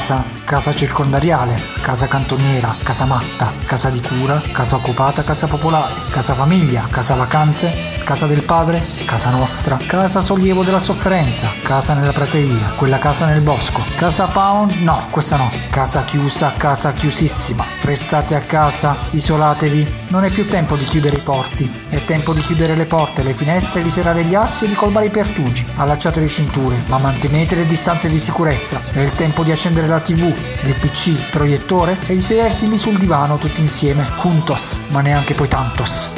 Casa, casa circondariale, casa cantoniera, casa matta, casa di cura, casa occupata, casa popolare, casa famiglia, casa vacanze, casa del padre, casa nostra, casa sollievo della sofferenza, casa nella prateria, quella casa nel bosco, casa pound, no, questa no, casa chiusa, casa chiusissima, restate a casa, isolatevi, non è più tempo di chiudere i porti, è tempo di chiudere le porte, le finestre, di serrare gli assi e di colmare i pertugi, allacciate le cinture, ma mantenete le distanze di sicurezza, è il tempo di accendere la tv, il pc, il proiettore e di sedersi lì sul divano tutti insieme, juntos, ma neanche poi tantos.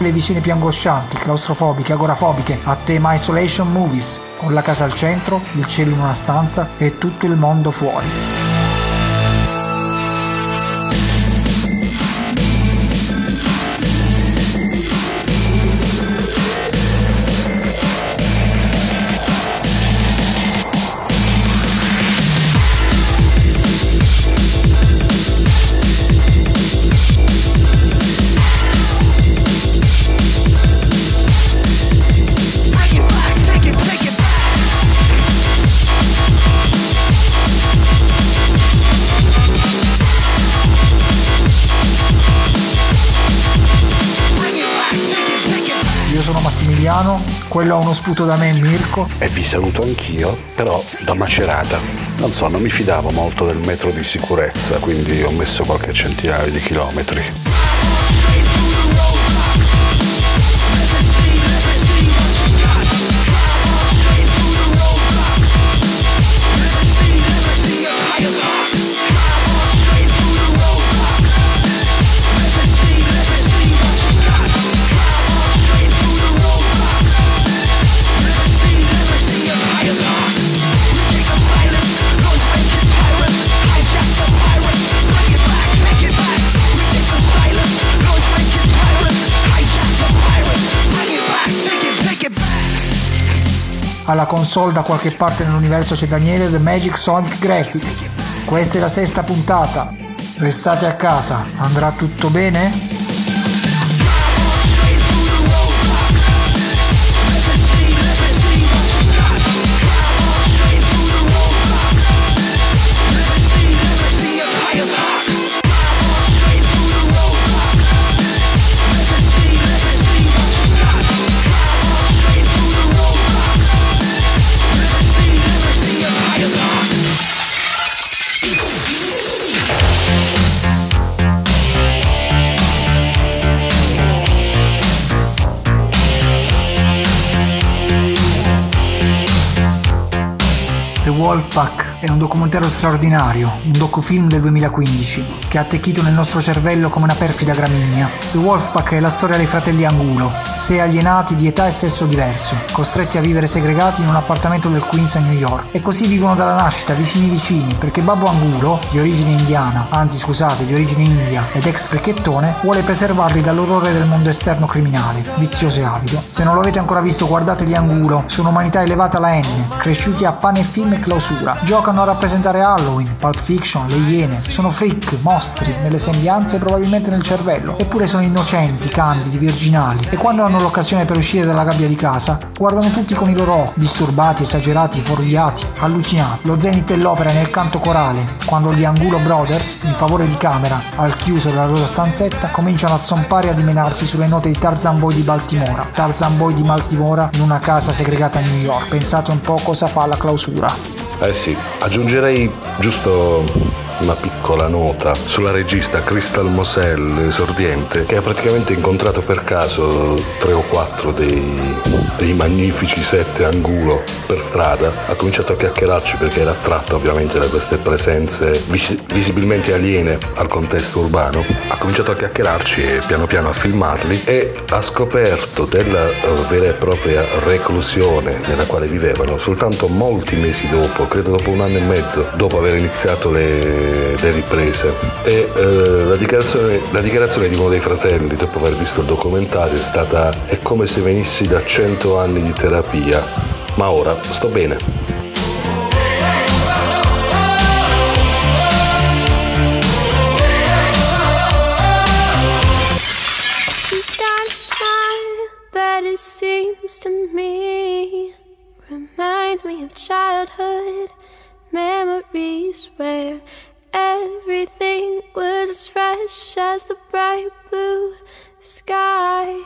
le visioni più angoscianti, claustrofobiche, agorafobiche, a tema isolation movies, con la casa al centro, il cielo in una stanza e tutto il mondo fuori. Quello ha uno sputo da me Mirko. E vi saluto anch'io, però da Macerata. Non so, non mi fidavo molto del metro di sicurezza, quindi ho messo qualche centinaio di chilometri. Alla console da qualche parte nell'universo c'è Daniele The Magic Sonic Graphic. Questa è la sesta puntata. Restate a casa, andrà tutto bene? Wolfpack è un documentario straordinario, un docufilm del 2015 che ha attecchito nel nostro cervello come una perfida gramigna. The Wolfpack è la storia dei fratelli Angulo, sei alienati di età e sesso diverso, costretti a vivere segregati in un appartamento del Queens a New York. E così vivono dalla nascita vicini vicini, perché Babbo Angulo, di origine indiana, anzi scusate, di origine india ed ex fricchettone, vuole preservarli dall'orrore del mondo esterno criminale, vizioso e avido. Se non lo avete ancora visto guardate gli Angulo, su un'umanità elevata alla N, cresciuti a pane e film e clausura. Giocano a rappresentare Halloween, Pulp Fiction, le iene, sono freak, mostri, nelle sembianze e probabilmente nel cervello, eppure sono innocenti, candidi, virginali e quando hanno l'occasione per uscire dalla gabbia di casa, guardano tutti con i loro occhi, disturbati, esagerati, fuorviati, allucinati. Lo zenith dell'opera è nel canto corale, quando gli Angulo Brothers, in favore di camera, al chiuso della loro stanzetta, cominciano a zompare e a dimenarsi sulle note di Tarzan Boy di Baltimora. Tarzan Boy di Baltimora in una casa segregata a New York. Pensate un po' cosa fa la clausura. Eh sì, aggiungerei giusto una piccola nota sulla regista Crystal Moselle, esordiente, che ha praticamente incontrato per caso tre o quattro dei, dei magnifici sette angulo per strada. Ha cominciato a chiacchierarci perché era attratta ovviamente da queste presenze vis- visibilmente aliene al contesto urbano. Ha cominciato a chiacchierarci e piano piano a filmarli e ha scoperto della uh, vera e propria reclusione nella quale vivevano soltanto molti mesi dopo, credo dopo un anno e mezzo, dopo aver iniziato le le riprese. E eh, la, dichiarazione, la, dichiarazione, di uno dei fratelli dopo aver visto il documentario è stata è come se venissi da 100 anni di terapia ma ora sto bene reminds me childhood memories where everything was as fresh as the bright blue sky.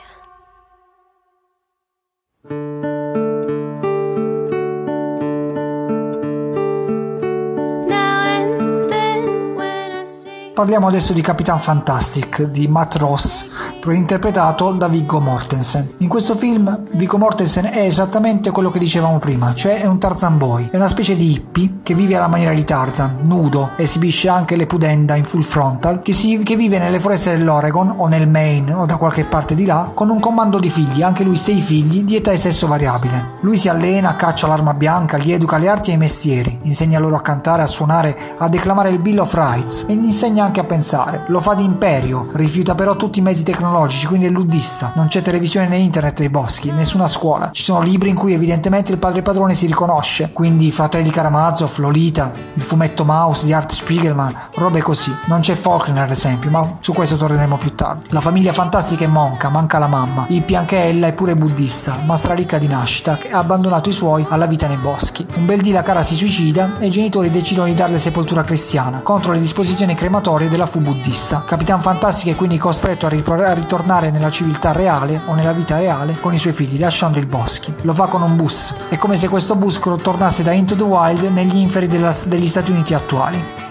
Parliamo adesso di Capitan Fantastic di Matt Ross, interpretato da Viggo Mortensen. In questo film Viggo Mortensen è esattamente quello che dicevamo prima, cioè è un Tarzan boy, è una specie di hippie che vive alla maniera di Tarzan, nudo, esibisce anche le pudenda in full frontal, che, si, che vive nelle foreste dell'Oregon o nel Maine o da qualche parte di là, con un comando di figli, anche lui sei figli, di età e sesso variabile. Lui si allena, caccia l'arma bianca, gli educa le arti e i mestieri, insegna loro a cantare, a suonare, a declamare il Bill of Rights e gli insegna anche a pensare. Lo fa di imperio, rifiuta però tutti i mezzi tecnologici, quindi è luddista. Non c'è televisione né internet nei boschi, nessuna scuola. Ci sono libri in cui evidentemente il padre padrone si riconosce, quindi Fratelli Karamazov, Lolita, il fumetto Mouse di Art Spiegelman, robe così. Non c'è Faulkner ad esempio, ma su questo torneremo più tardi. La famiglia fantastica è monca, manca la mamma. Hippie anche ella è pure buddista, ma straricca di nascita, che ha abbandonato i suoi alla vita nei boschi. Un bel dì la cara si suicida e i genitori decidono di darle sepoltura cristiana, contro le disposizioni crematorie della fu buddista. Capitan Fantastic è quindi costretto a, ritornare nella civiltà reale o nella vita reale con i suoi figli, lasciando i boschi. Lo fa con un bus. È come se questo bus tornasse da Into the Wild negli inferi della, degli Stati Uniti attuali.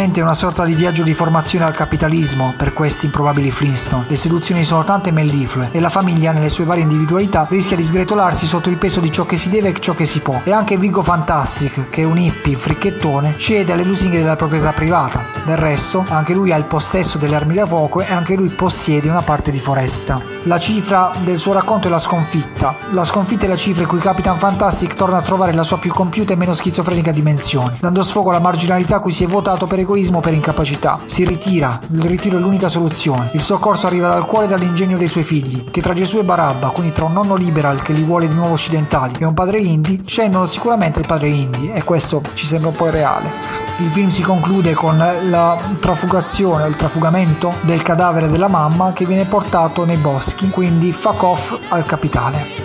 Ovviamente è una sorta di viaggio di formazione al capitalismo per questi improbabili Flintstone. Le seduzioni sono tante melliflue e la famiglia nelle sue varie individualità rischia di sgretolarsi sotto il peso di ciò che si deve e ciò che si può. E anche Vigo Fantastic, che è un hippie fricchettone, cede alle lusinghe della proprietà privata. Del resto, anche lui ha il possesso delle armi da fuoco e anche lui possiede una parte di foresta. La cifra del suo racconto è la sconfitta. La sconfitta è la cifra in cui Capitan Fantastic torna a trovare la sua più compiuta e meno schizofrenica dimensione, dando sfogo alla marginalità a cui si è votato per egoismo o per incapacità. Si ritira, il ritiro è l'unica soluzione. Il soccorso arriva dal cuore e dall'ingegno dei suoi figli, che tra Gesù e Barabba, quindi tra un nonno liberal che li vuole di nuovo occidentali e un padre indie, scendono sicuramente il padre indie e questo ci sembra un po' irreale. Il film si conclude con la trafugazione, il trafugamento del cadavere della mamma che viene portato nei boschi, quindi fuck off al capitale.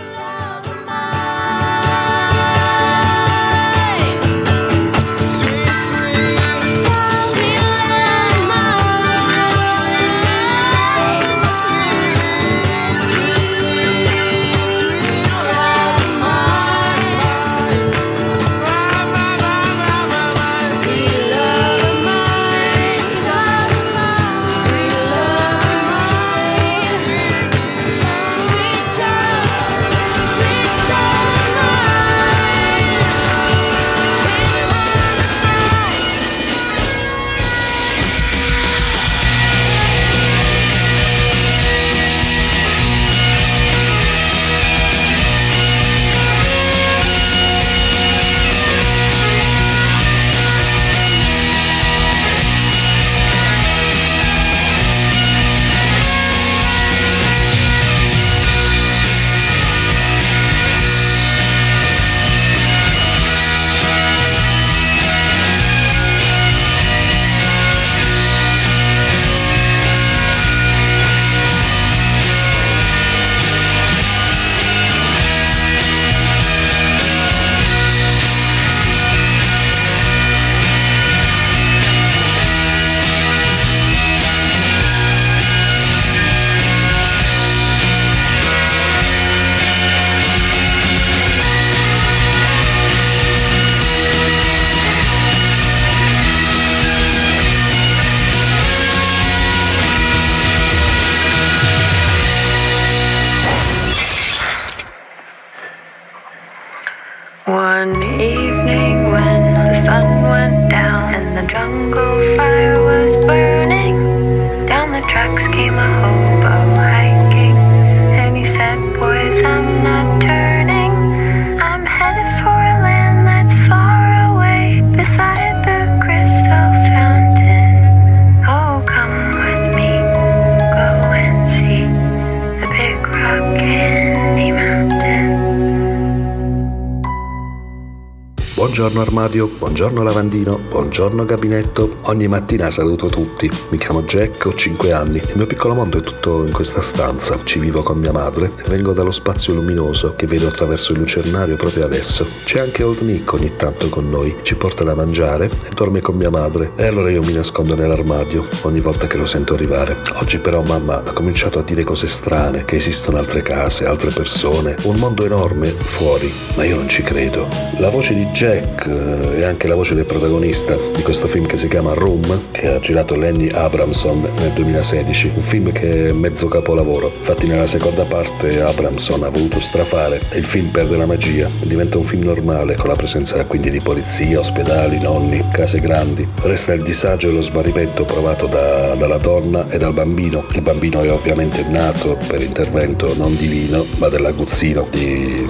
Armadio, buongiorno lavandino, buongiorno gabinetto. Ogni mattina saluto tutti. Mi chiamo Jack, ho 5 anni. Il mio piccolo mondo è tutto in questa stanza. Ci vivo con mia madre e vengo dallo spazio luminoso che vedo attraverso il lucernario proprio adesso. C'è anche Old Nick ogni tanto con noi. Ci porta da mangiare e dorme con mia madre. E allora io mi nascondo nell'armadio ogni volta che lo sento arrivare. Oggi però mamma ha cominciato a dire cose strane, che esistono altre case, altre persone, un mondo enorme fuori, ma io non ci credo. La voce di Jack eh, è anche la voce del protagonista di questo film che si chiama Room, che ha girato Lenny Abramson nel 2016, un film che è mezzo capolavoro. Infatti nella seconda parte Abramson ha voluto strafare e il film perde la magia, diventa un film normale con la presenza quindi di polizia, ospedali, nonni, case grandi. Resta il disagio e lo smarrimento provato da- dalla donna e dal bambino. Il bambino è ovviamente nato per intervento non divino, ma dell'aguzzino di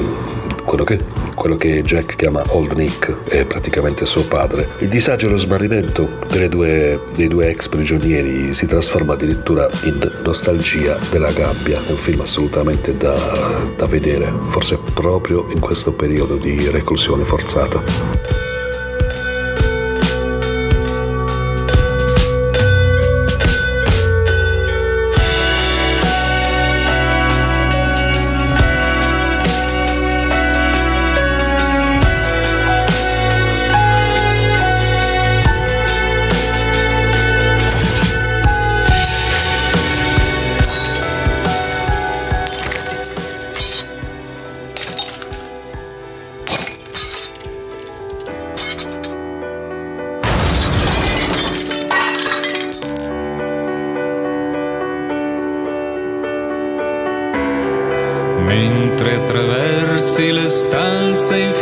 quello che, quello che Jack chiama Old Nick è praticamente suo padre. Il disagio e lo smarrimento due- dei due ex prigionieri si trasforma addirittura in nostalgia della gabbia. È un film assolutamente da, da vedere, forse proprio in questo periodo di reclusione forzata.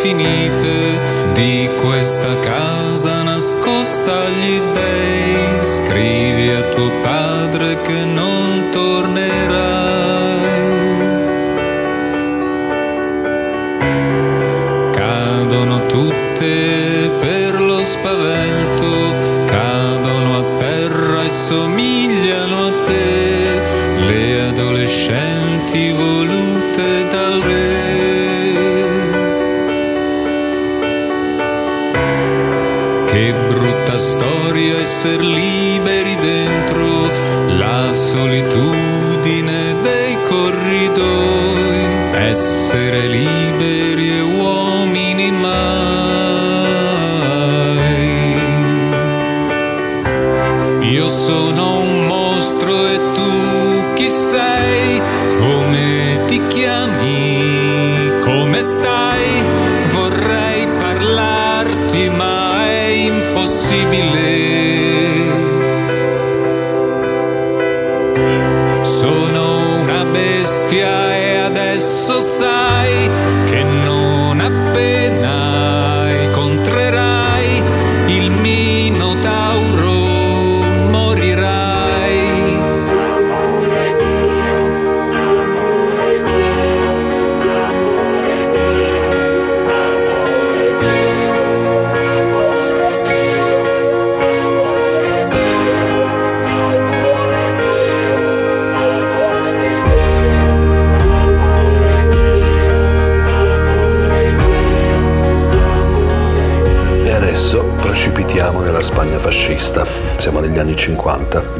Infinite di questa casa nascosta agli dei,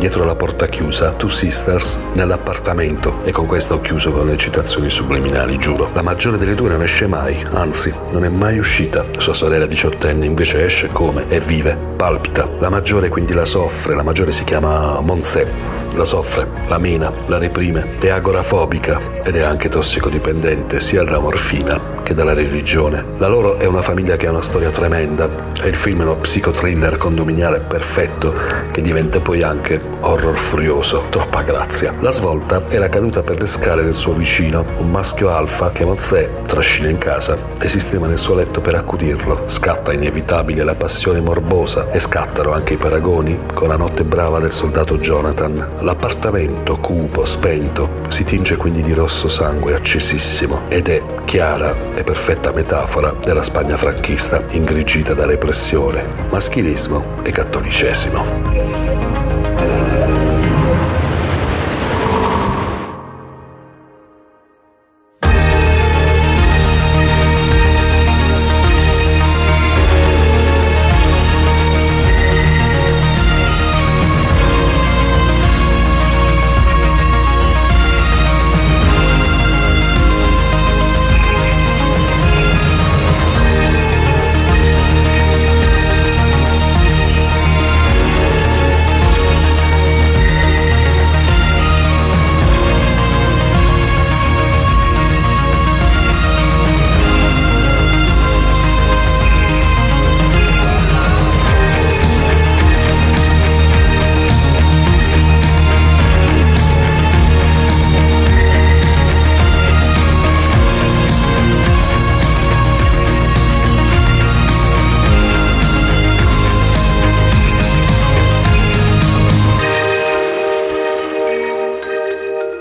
dietro la porta chiusa, Two Sisters nell'appartamento e con questo ho chiuso con le citazioni subliminali, giuro. La maggiore delle due non esce mai, anzi, non è mai uscita. Sua sorella diciottenne invece esce come? E vive, palpita. La maggiore quindi la soffre, la maggiore si chiama Monse. La soffre, la mena, la reprime, è agorafobica ed è anche tossicodipendente sia dalla morfina che dalla religione. La loro è una famiglia che ha una storia tremenda e il film è uno psicothriller condominiale perfetto che diventa poi anche horror furioso. Troppa grazia. La svolta è la caduta per le scale del suo vicino, un maschio alfa che Mozè trascina in casa e sistema nel suo letto per accudirlo. Scatta inevitabile la passione morbosa e scattano anche i paragoni con la notte brava del soldato Jonathan. L'appartamento, cupo, spento, si tinge quindi di rosso sangue accesissimo ed è chiara e perfetta metafora della Spagna franchista ingrigita da repressione, maschilismo e cattolicesimo.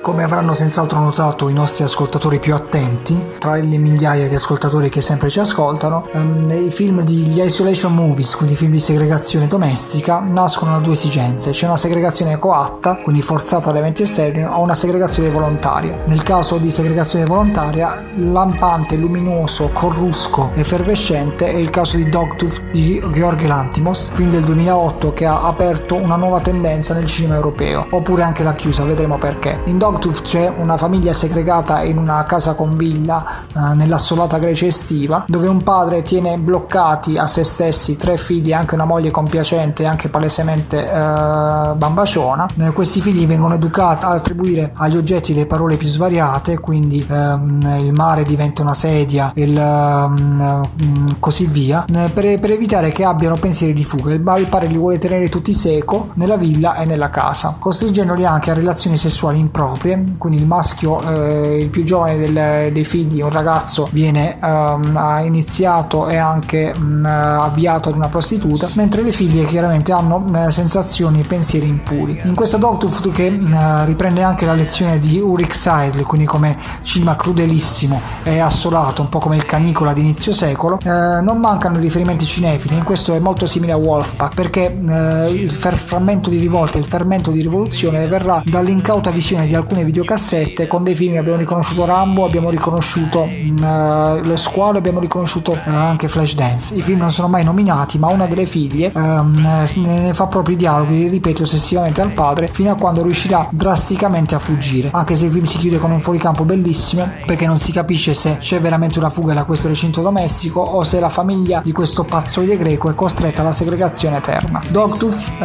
Come avranno senz'altro notato i nostri ascoltatori più attenti, tra le migliaia di ascoltatori che sempre ci ascoltano, ehm, i film degli isolation movies, quindi film di segregazione domestica, nascono da due esigenze. C'è una segregazione coatta, quindi forzata da eventi esterni, o una segregazione volontaria. Nel caso di segregazione volontaria, lampante, luminoso, corrusco, effervescente è il caso di Dogtooth di Georg Lantimos, film del 2008 che ha aperto una nuova tendenza nel cinema europeo, oppure anche la chiusa, vedremo perché. In Dogtooth c'è una famiglia segregata in una casa con villa eh, nell'assolata Grecia estiva, dove un padre tiene bloccati a se stessi tre figli e anche una moglie compiacente e anche palesemente eh, bambaciona. Eh, questi figli vengono educati a attribuire agli oggetti le parole più svariate, quindi ehm, il mare diventa una sedia, il, ehm, così via, eh, per, per, evitare che abbiano pensieri di fuga. Il, il padre li vuole tenere tutti seco nella villa e nella casa, costringendoli anche a relazioni sessuali improprie quindi il maschio, eh, il più giovane del, dei figli, un ragazzo, viene um, iniziato e anche um, avviato ad una prostituta, mentre le figlie chiaramente hanno uh, sensazioni e pensieri impuri. In questa Dogtooth che uh, riprende anche la lezione di Ulrich Seidel, quindi come cinema crudelissimo e assolato, un po' come il canicola di inizio secolo, uh, non mancano riferimenti cinefili, in questo è molto simile a Wolfpack, perché il frammento di rivolta, il fermento di rivoluzione verrà dall'incauta visione di alcuni alcune videocassette con dei film. Abbiamo riconosciuto Rambo abbiamo riconosciuto uh, Le Squalo abbiamo riconosciuto uh, anche Flashdance. I film non sono mai nominati ma una delle figlie um, ne fa proprio i dialoghi li ripete ossessivamente al padre fino a quando riuscirà drasticamente a fuggire. Anche se il film si chiude con un fuoricampo bellissimo perché non si capisce se c'è veramente una fuga da questo recinto domestico o se la famiglia di questo pazzoide greco è costretta alla segregazione eterna. Dogtooth uh,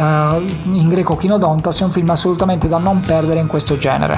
in greco Kinodontas è un film assolutamente da non perdere in questo genere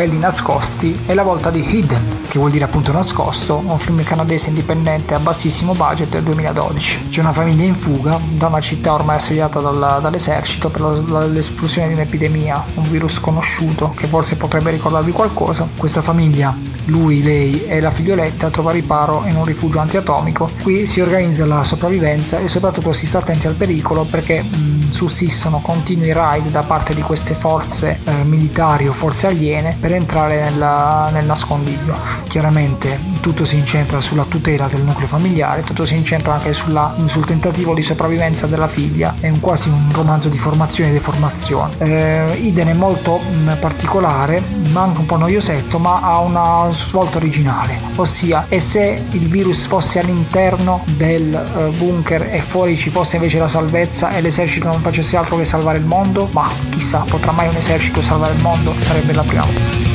belli nascosti, è la volta di Hidden, che vuol dire appunto nascosto, un film canadese indipendente a bassissimo budget del 2012. C'è una famiglia in fuga da una città ormai assediata dalla- dall'esercito per la- l'esplosione di un'epidemia, un virus sconosciuto che forse potrebbe ricordarvi qualcosa. Questa famiglia, lui, lei e la figlioletta, trova riparo in un rifugio antiatomico. Qui si organizza la sopravvivenza e soprattutto si sta attenti al pericolo perché mh, sussistono continui raid da parte di queste forze eh, militari o forze aliene per entrare nella- nel nascondiglio. Chiaramente tutto si incentra sulla tutela del nucleo familiare, tutto si incentra anche sulla- sul tentativo di sopravvivenza della figlia, è un, quasi un romanzo di formazione e deformazione. Eh, Iden è molto mh, particolare, ma anche un po' noiosetto, ma ha una svolta originale, ossia e se il virus fosse all'interno del eh, bunker e fuori ci fosse invece la salvezza e l'esercito non facesse altro che salvare il mondo? Ma chissà, potrà mai un esercito salvare il mondo? Sarebbe la prima volta.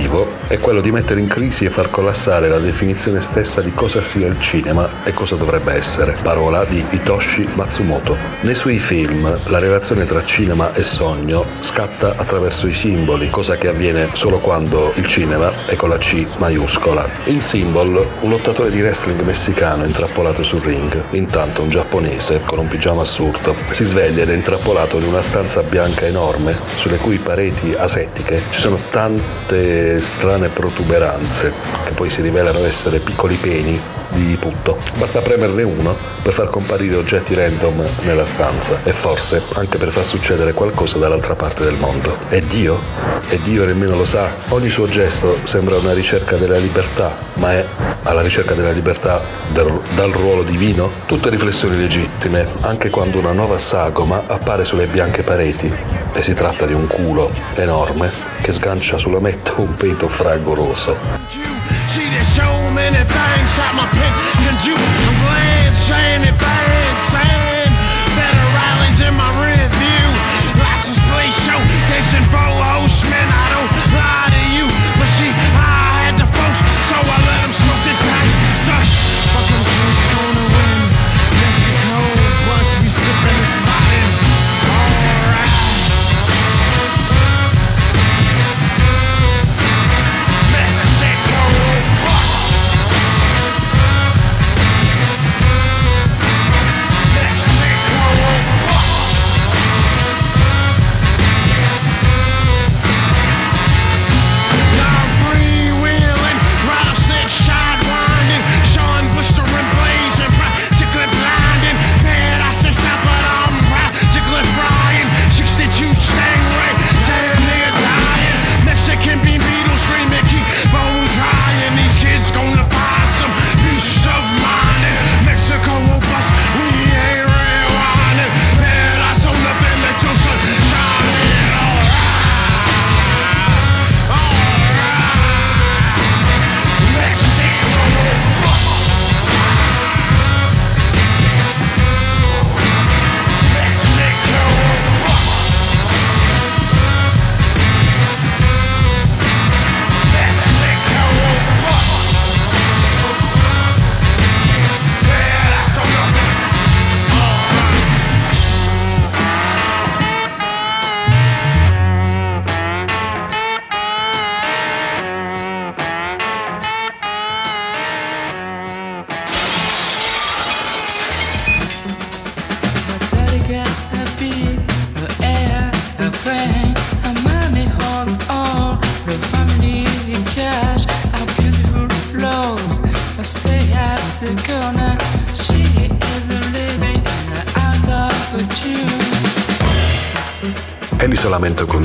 Obiettivo è quello di mettere in crisi e far collassare la definizione stessa di cosa sia il cinema e cosa dovrebbe essere. Parola di Hitoshi Matsumoto. Nei suoi film la relazione tra cinema e sogno scatta attraverso i simboli, cosa che avviene solo quando il cinema è con la C maiuscola. In Symbol, un lottatore di wrestling messicano intrappolato sul ring. Intanto un giapponese, con un pigiama assurdo, si sveglia ed è intrappolato in una stanza bianca enorme, sulle cui pareti asettiche ci sono tante strane protuberanze, che poi si rivelano essere piccoli peni di putto. Basta premerne uno per far comparire oggetti random nella stanza e forse anche per far succedere qualcosa dall'altra parte del mondo. E Dio? E Dio nemmeno lo sa. Ogni suo gesto sembra una ricerca della libertà, ma è alla ricerca della libertà del- dal ruolo divino? Tutte riflessioni legittime, anche quando una nuova sagoma appare sulle bianche pareti e si tratta di un culo enorme che sgancia sulla metta un peto fragoroso. to show many things. Shot my pen, and you, I'm glad saying.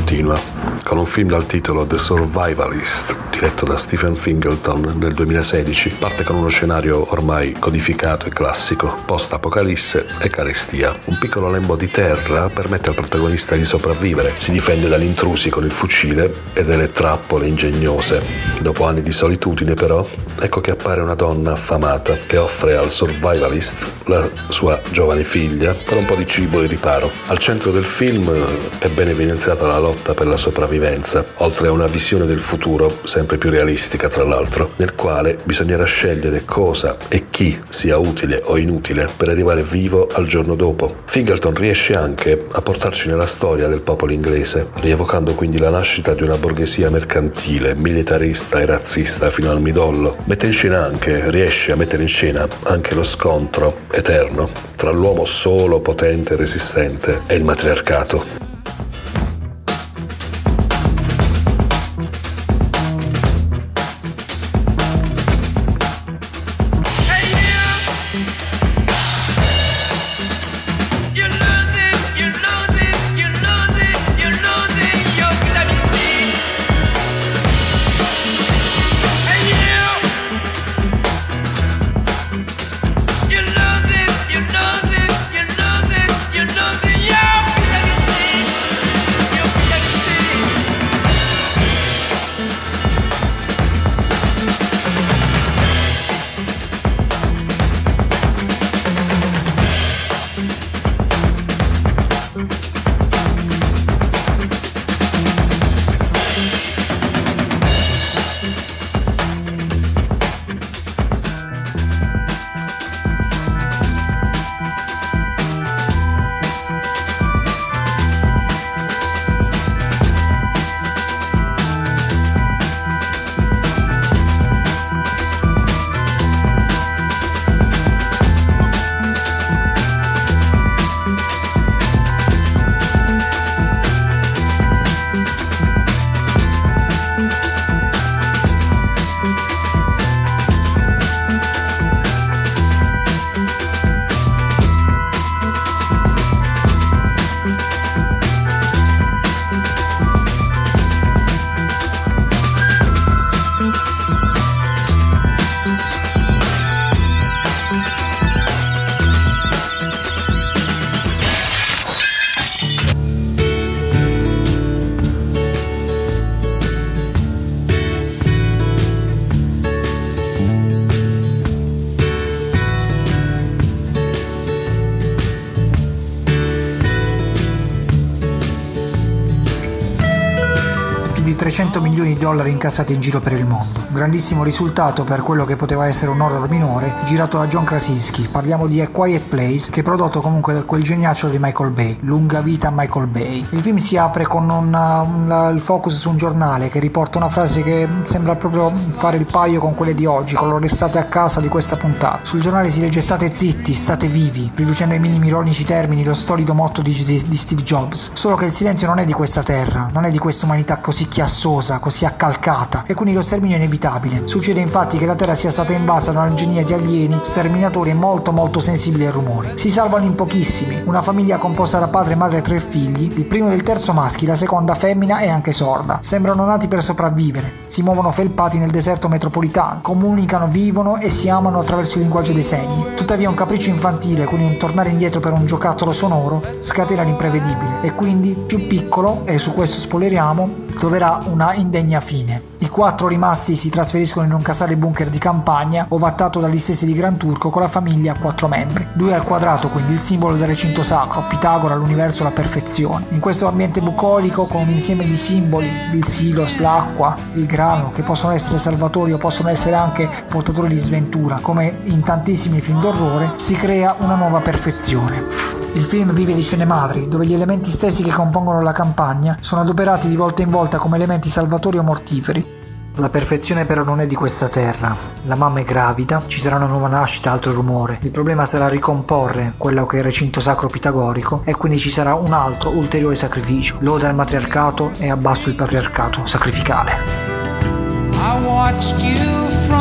Continua, con un film dal titolo The Survivalist, diretto da Stephen Fingleton nel 2016, parte con uno scenario ormai codificato e classico, post-apocalisse e carestia. Un piccolo lembo di terra permette al protagonista di sopravvivere, si difende dagli intrusi con il fucile e delle trappole ingegnose. Dopo anni di solitudine però, ecco che appare una donna affamata che offre al survivalist la sua giovane figlia per un po' di cibo e riparo. Al centro del film è ben evidenziata la lotta per la sopravvivenza, oltre a una visione del futuro sempre più realistica tra l'altro, nel quale bisognerà scegliere cosa e chi sia utile o inutile per arrivare vivo al giorno dopo. Fingleton riesce anche a portarci nella storia del popolo inglese, rievocando quindi la nascita di una borghesia mercantile, militarista e razzista fino al midollo. Mette in scena anche, riesce a mettere in scena anche lo scontro eterno tra l'uomo solo, potente e resistente e il matriarcato. Dollari incassati in giro per il mondo. Grandissimo risultato per quello che poteva essere un horror minore girato da John Krasinski. Parliamo di A Quiet Place, che è prodotto comunque da quel geniaccio di Michael Bay. Lunga vita Michael Bay. Il film si apre con un, un- il focus su un giornale che riporta una frase che sembra proprio fare il paio con quelle di oggi, con lo restate a casa di questa puntata. Sul giornale si legge state zitti, state vivi, riducendo ai minimi ironici termini lo solido motto di, di- di Steve Jobs. Solo che il silenzio non è di questa terra, non è di questa umanità così chiassosa, così accalcata, e quindi lo sterminio è inevitabile. Succede infatti che la terra sia stata invasa da una genia di alieni, sterminatori molto molto sensibili ai rumori. Si salvano in pochissimi, una famiglia composta da padre, madre e tre figli, il primo il terzo maschi, la seconda femmina e anche sorda. Sembrano nati per sopravvivere, si muovono felpati nel deserto metropolitano, comunicano, vivono e si amano attraverso il linguaggio dei segni. Tuttavia un capriccio infantile, quindi un tornare indietro per un giocattolo sonoro, scatena l'imprevedibile e quindi più piccolo, e su questo spoileriamo, troverà una indegna fine. I quattro rimasti si trasferiscono in un casale bunker di campagna ovattato dagli stessi di Gran Turco con la famiglia a quattro membri. Due al quadrato, quindi il simbolo del recinto sacro, Pitagora, l'universo, la perfezione. In questo ambiente bucolico con un insieme di simboli, il silos, l'acqua, il grano, che possono essere salvatori o possono essere anche portatori di sventura, come in tantissimi film d'orrore, si crea una nuova perfezione. Il film vive di scene madri, dove gli elementi stessi che compongono la campagna sono adoperati di volta in volta come elementi salvatori o mortiferi. La perfezione però non è di questa terra. La mamma è gravida, ci sarà una nuova nascita, altro rumore. Il problema sarà ricomporre quello che è il recinto sacro pitagorico e quindi ci sarà un altro ulteriore sacrificio. Loda al matriarcato e abbasso il patriarcato sacrificale. I watched you from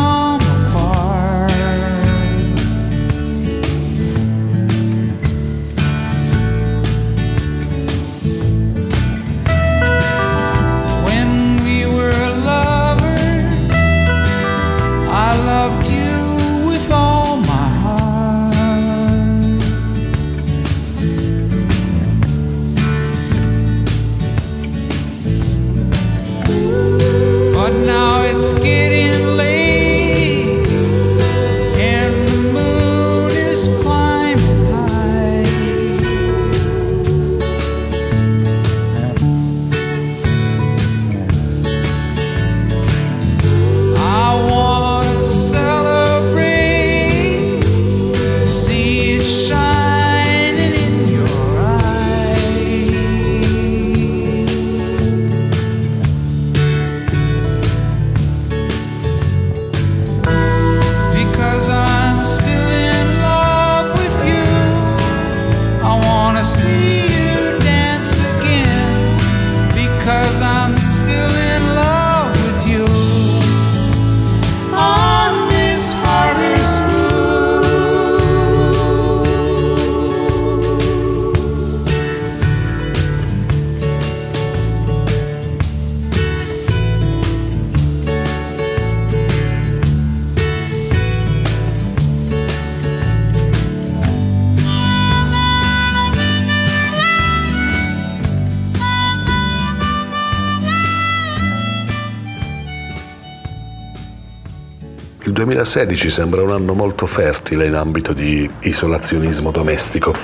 2016 sembra un anno molto fertile in ambito di isolazionismo domestico.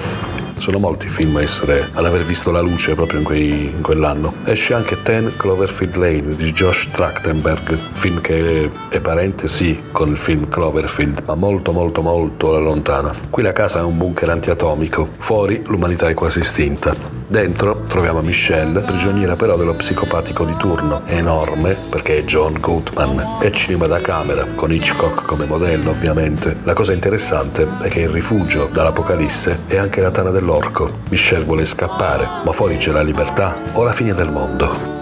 Sono molti film a essere, ad aver visto la luce proprio in, quei- in quell'anno. Esce anche Ten Cloverfield Lane di Josh Trachtenberg, film che è parente sì con il film Cloverfield, ma molto molto molto lontana. Qui la casa è un bunker antiatomico, fuori l'umanità è quasi estinta. Dentro troviamo Michelle, prigioniera però dello psicopatico di turno. Enorme perché è John Goodman. È cinema da camera, con Hitchcock come modello ovviamente. La cosa interessante è che il rifugio dall'apocalisse è anche la tana dell'orco. Michelle vuole scappare, ma fuori c'è la libertà o la fine del mondo.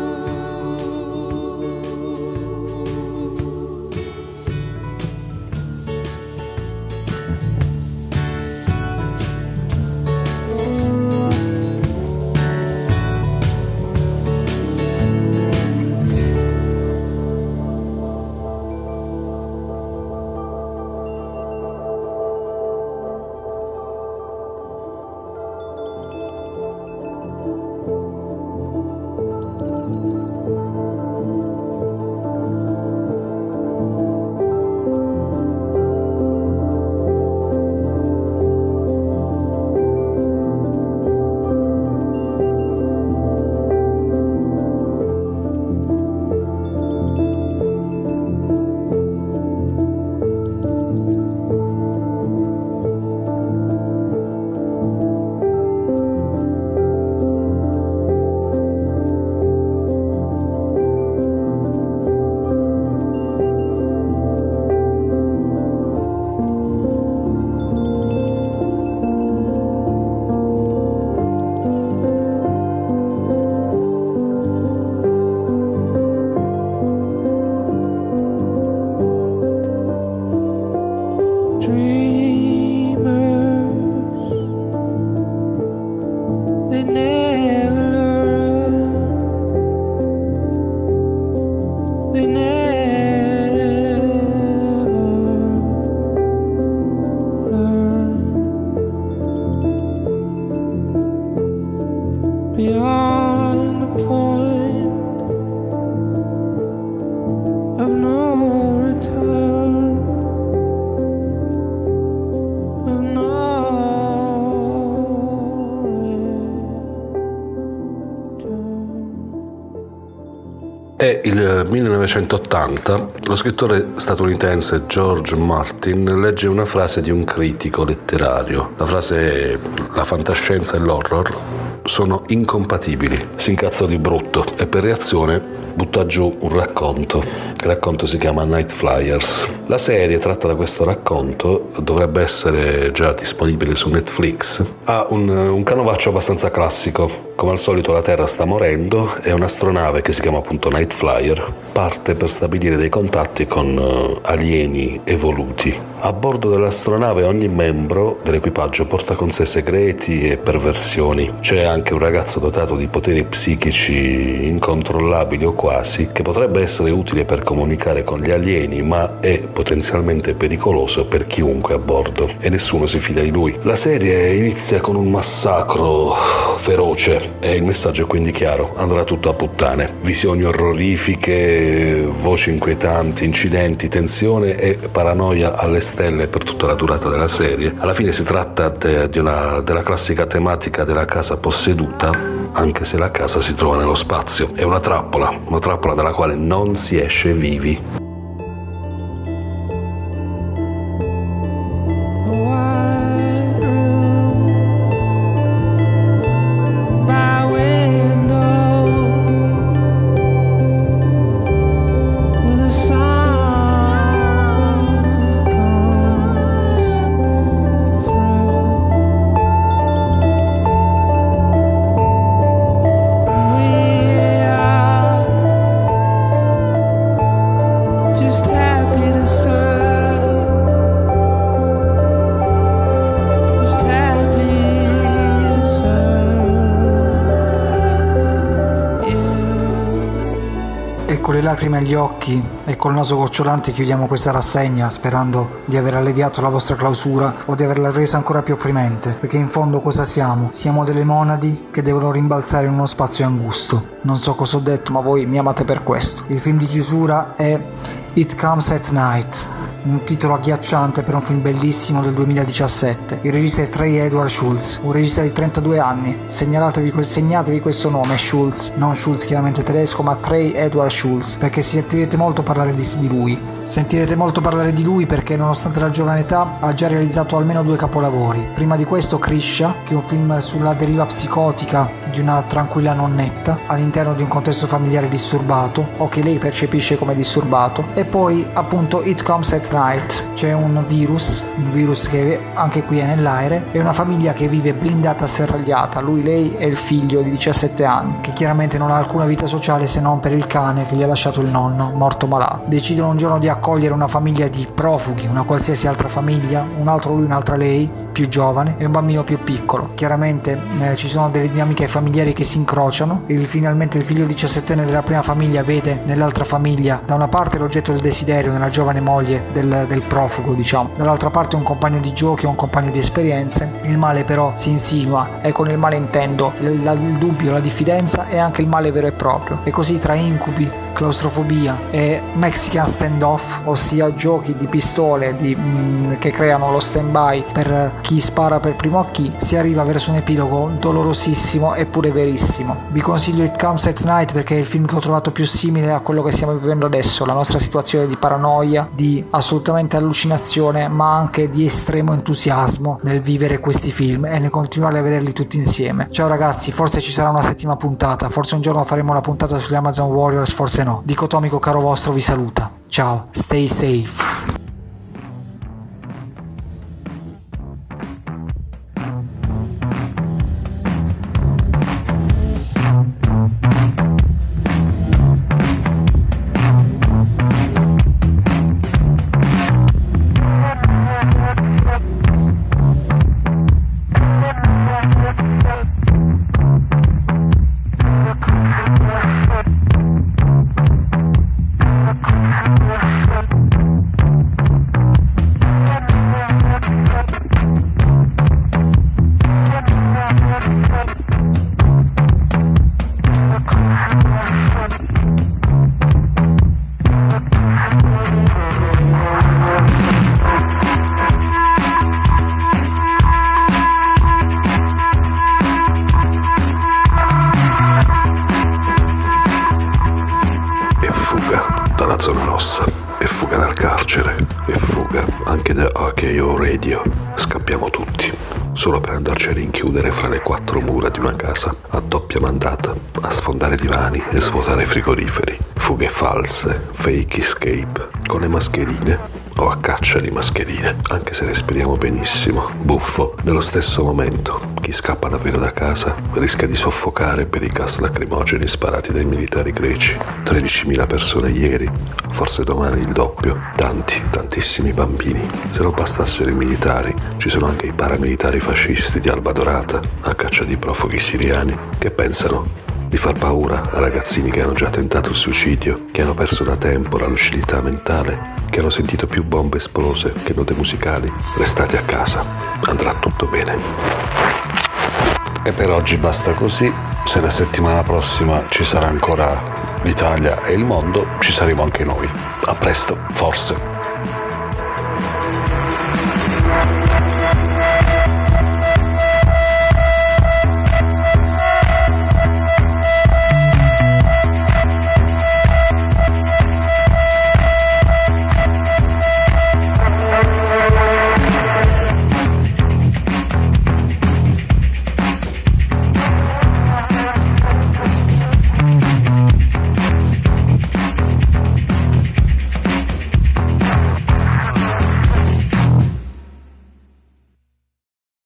Il 1980, lo scrittore statunitense George Martin legge una frase di un critico letterario. La frase è la fantascienza e l'horror sono incompatibili. Si incazza di brutto e per reazione butta giù un racconto. Il racconto si chiama Night Flyers. La serie tratta da questo racconto dovrebbe essere già disponibile su Netflix. Ha un, un canovaccio abbastanza classico. Come al solito la Terra sta morendo e un'astronave che si chiama appunto Night Flyer parte per stabilire dei contatti con eh, alieni evoluti. A bordo dell'astronave ogni membro dell'equipaggio porta con sé segreti e perversioni. C'è anche un ragazzo dotato di poteri psichici incontrollabili o quasi, che potrebbe essere utile per comunicare con gli alieni, ma è potenzialmente pericoloso per chiunque a bordo e nessuno si fida di lui. La serie inizia con un massacro feroce e il messaggio è quindi chiaro, andrà tutto a puttane. Visioni orrorifiche, voci inquietanti, incidenti, tensione e paranoia alle stelle per tutta la durata della serie. Alla fine si tratta de- di una- della classica tematica della casa posseduta, anche se la casa si trova nello spazio. È una trappola, una trappola dalla quale non si esce vivi. Col naso gocciolante chiudiamo questa rassegna sperando di aver alleviato la vostra clausura o di averla resa ancora più opprimente. Perché in fondo cosa siamo? Siamo delle monadi che devono rimbalzare in uno spazio angusto. Non so cosa ho detto, ma voi mi amate per questo. Il film di chiusura è It Comes at Night. Un titolo agghiacciante per un film bellissimo del 2017. Il regista è Trey Edward Schultz, un regista di 32 anni. Segnalatevi, segnatevi questo nome, Schultz, non Schultz chiaramente tedesco, ma Trey Edward Schultz, perché sentirete molto parlare di, di lui. Sentirete molto parlare di lui perché nonostante la giovane età ha già realizzato almeno due capolavori. Prima di questo Krisha, che è un film sulla deriva psicotica di una tranquilla nonnetta all'interno di un contesto familiare disturbato o che lei percepisce come disturbato e poi appunto It Comes at Night c'è un virus un virus che anche qui è nell'aereo e una famiglia che vive blindata serragliata lui, lei e il figlio di 17 anni che chiaramente non ha alcuna vita sociale se non per il cane che gli ha lasciato il nonno morto malato decidono un giorno di accogliere una famiglia di profughi una qualsiasi altra famiglia un altro lui, un'altra lei più giovane e un bambino più piccolo. Chiaramente eh, ci sono delle dinamiche familiari che si incrociano. Il, finalmente il figlio 17enne della prima famiglia vede nell'altra famiglia da una parte l'oggetto del desiderio nella giovane moglie del, del profugo, diciamo, dall'altra parte un compagno di giochi, un compagno di esperienze. Il male però si insinua e con il male intendo il, il dubbio, la diffidenza e anche il male vero e proprio. E così tra incubi, claustrofobia e Mexican standoff, ossia giochi di pistole di, mm, che creano lo stand by per chi spara per primo a chi, si arriva verso un epilogo dolorosissimo eppure verissimo. Vi consiglio It Comes at Night perché è il film che ho trovato più simile a quello che stiamo vivendo adesso, la nostra situazione di paranoia, di assolutamente allucinazione, ma anche di estremo entusiasmo nel vivere questi film e nel continuare a vederli tutti insieme. Ciao ragazzi, forse ci sarà una settima puntata, forse un giorno faremo la puntata sugli Amazon Warriors, forse no. Dicotomico caro vostro vi saluta. Ciao, stay safe. Fake escape, con le mascherine o a caccia di mascherine, anche se respiriamo benissimo, buffo. Nello stesso momento, chi scappa davvero da casa rischia di soffocare per i gas lacrimogeni sparati dai militari greci. 13.000 persone ieri, forse domani il doppio. Tanti, tantissimi bambini. Se non bastassero i militari, ci sono anche i paramilitari fascisti di Alba Dorata, a caccia di profughi siriani, che pensano di far paura a ragazzini che hanno già tentato il suicidio, che hanno perso da tempo la lucidità mentale, che hanno sentito più bombe esplose che note musicali. Restate a casa, andrà tutto bene. E per oggi basta così. Se la settimana prossima ci sarà ancora l'Italia e il mondo, ci saremo anche noi. A presto, forse.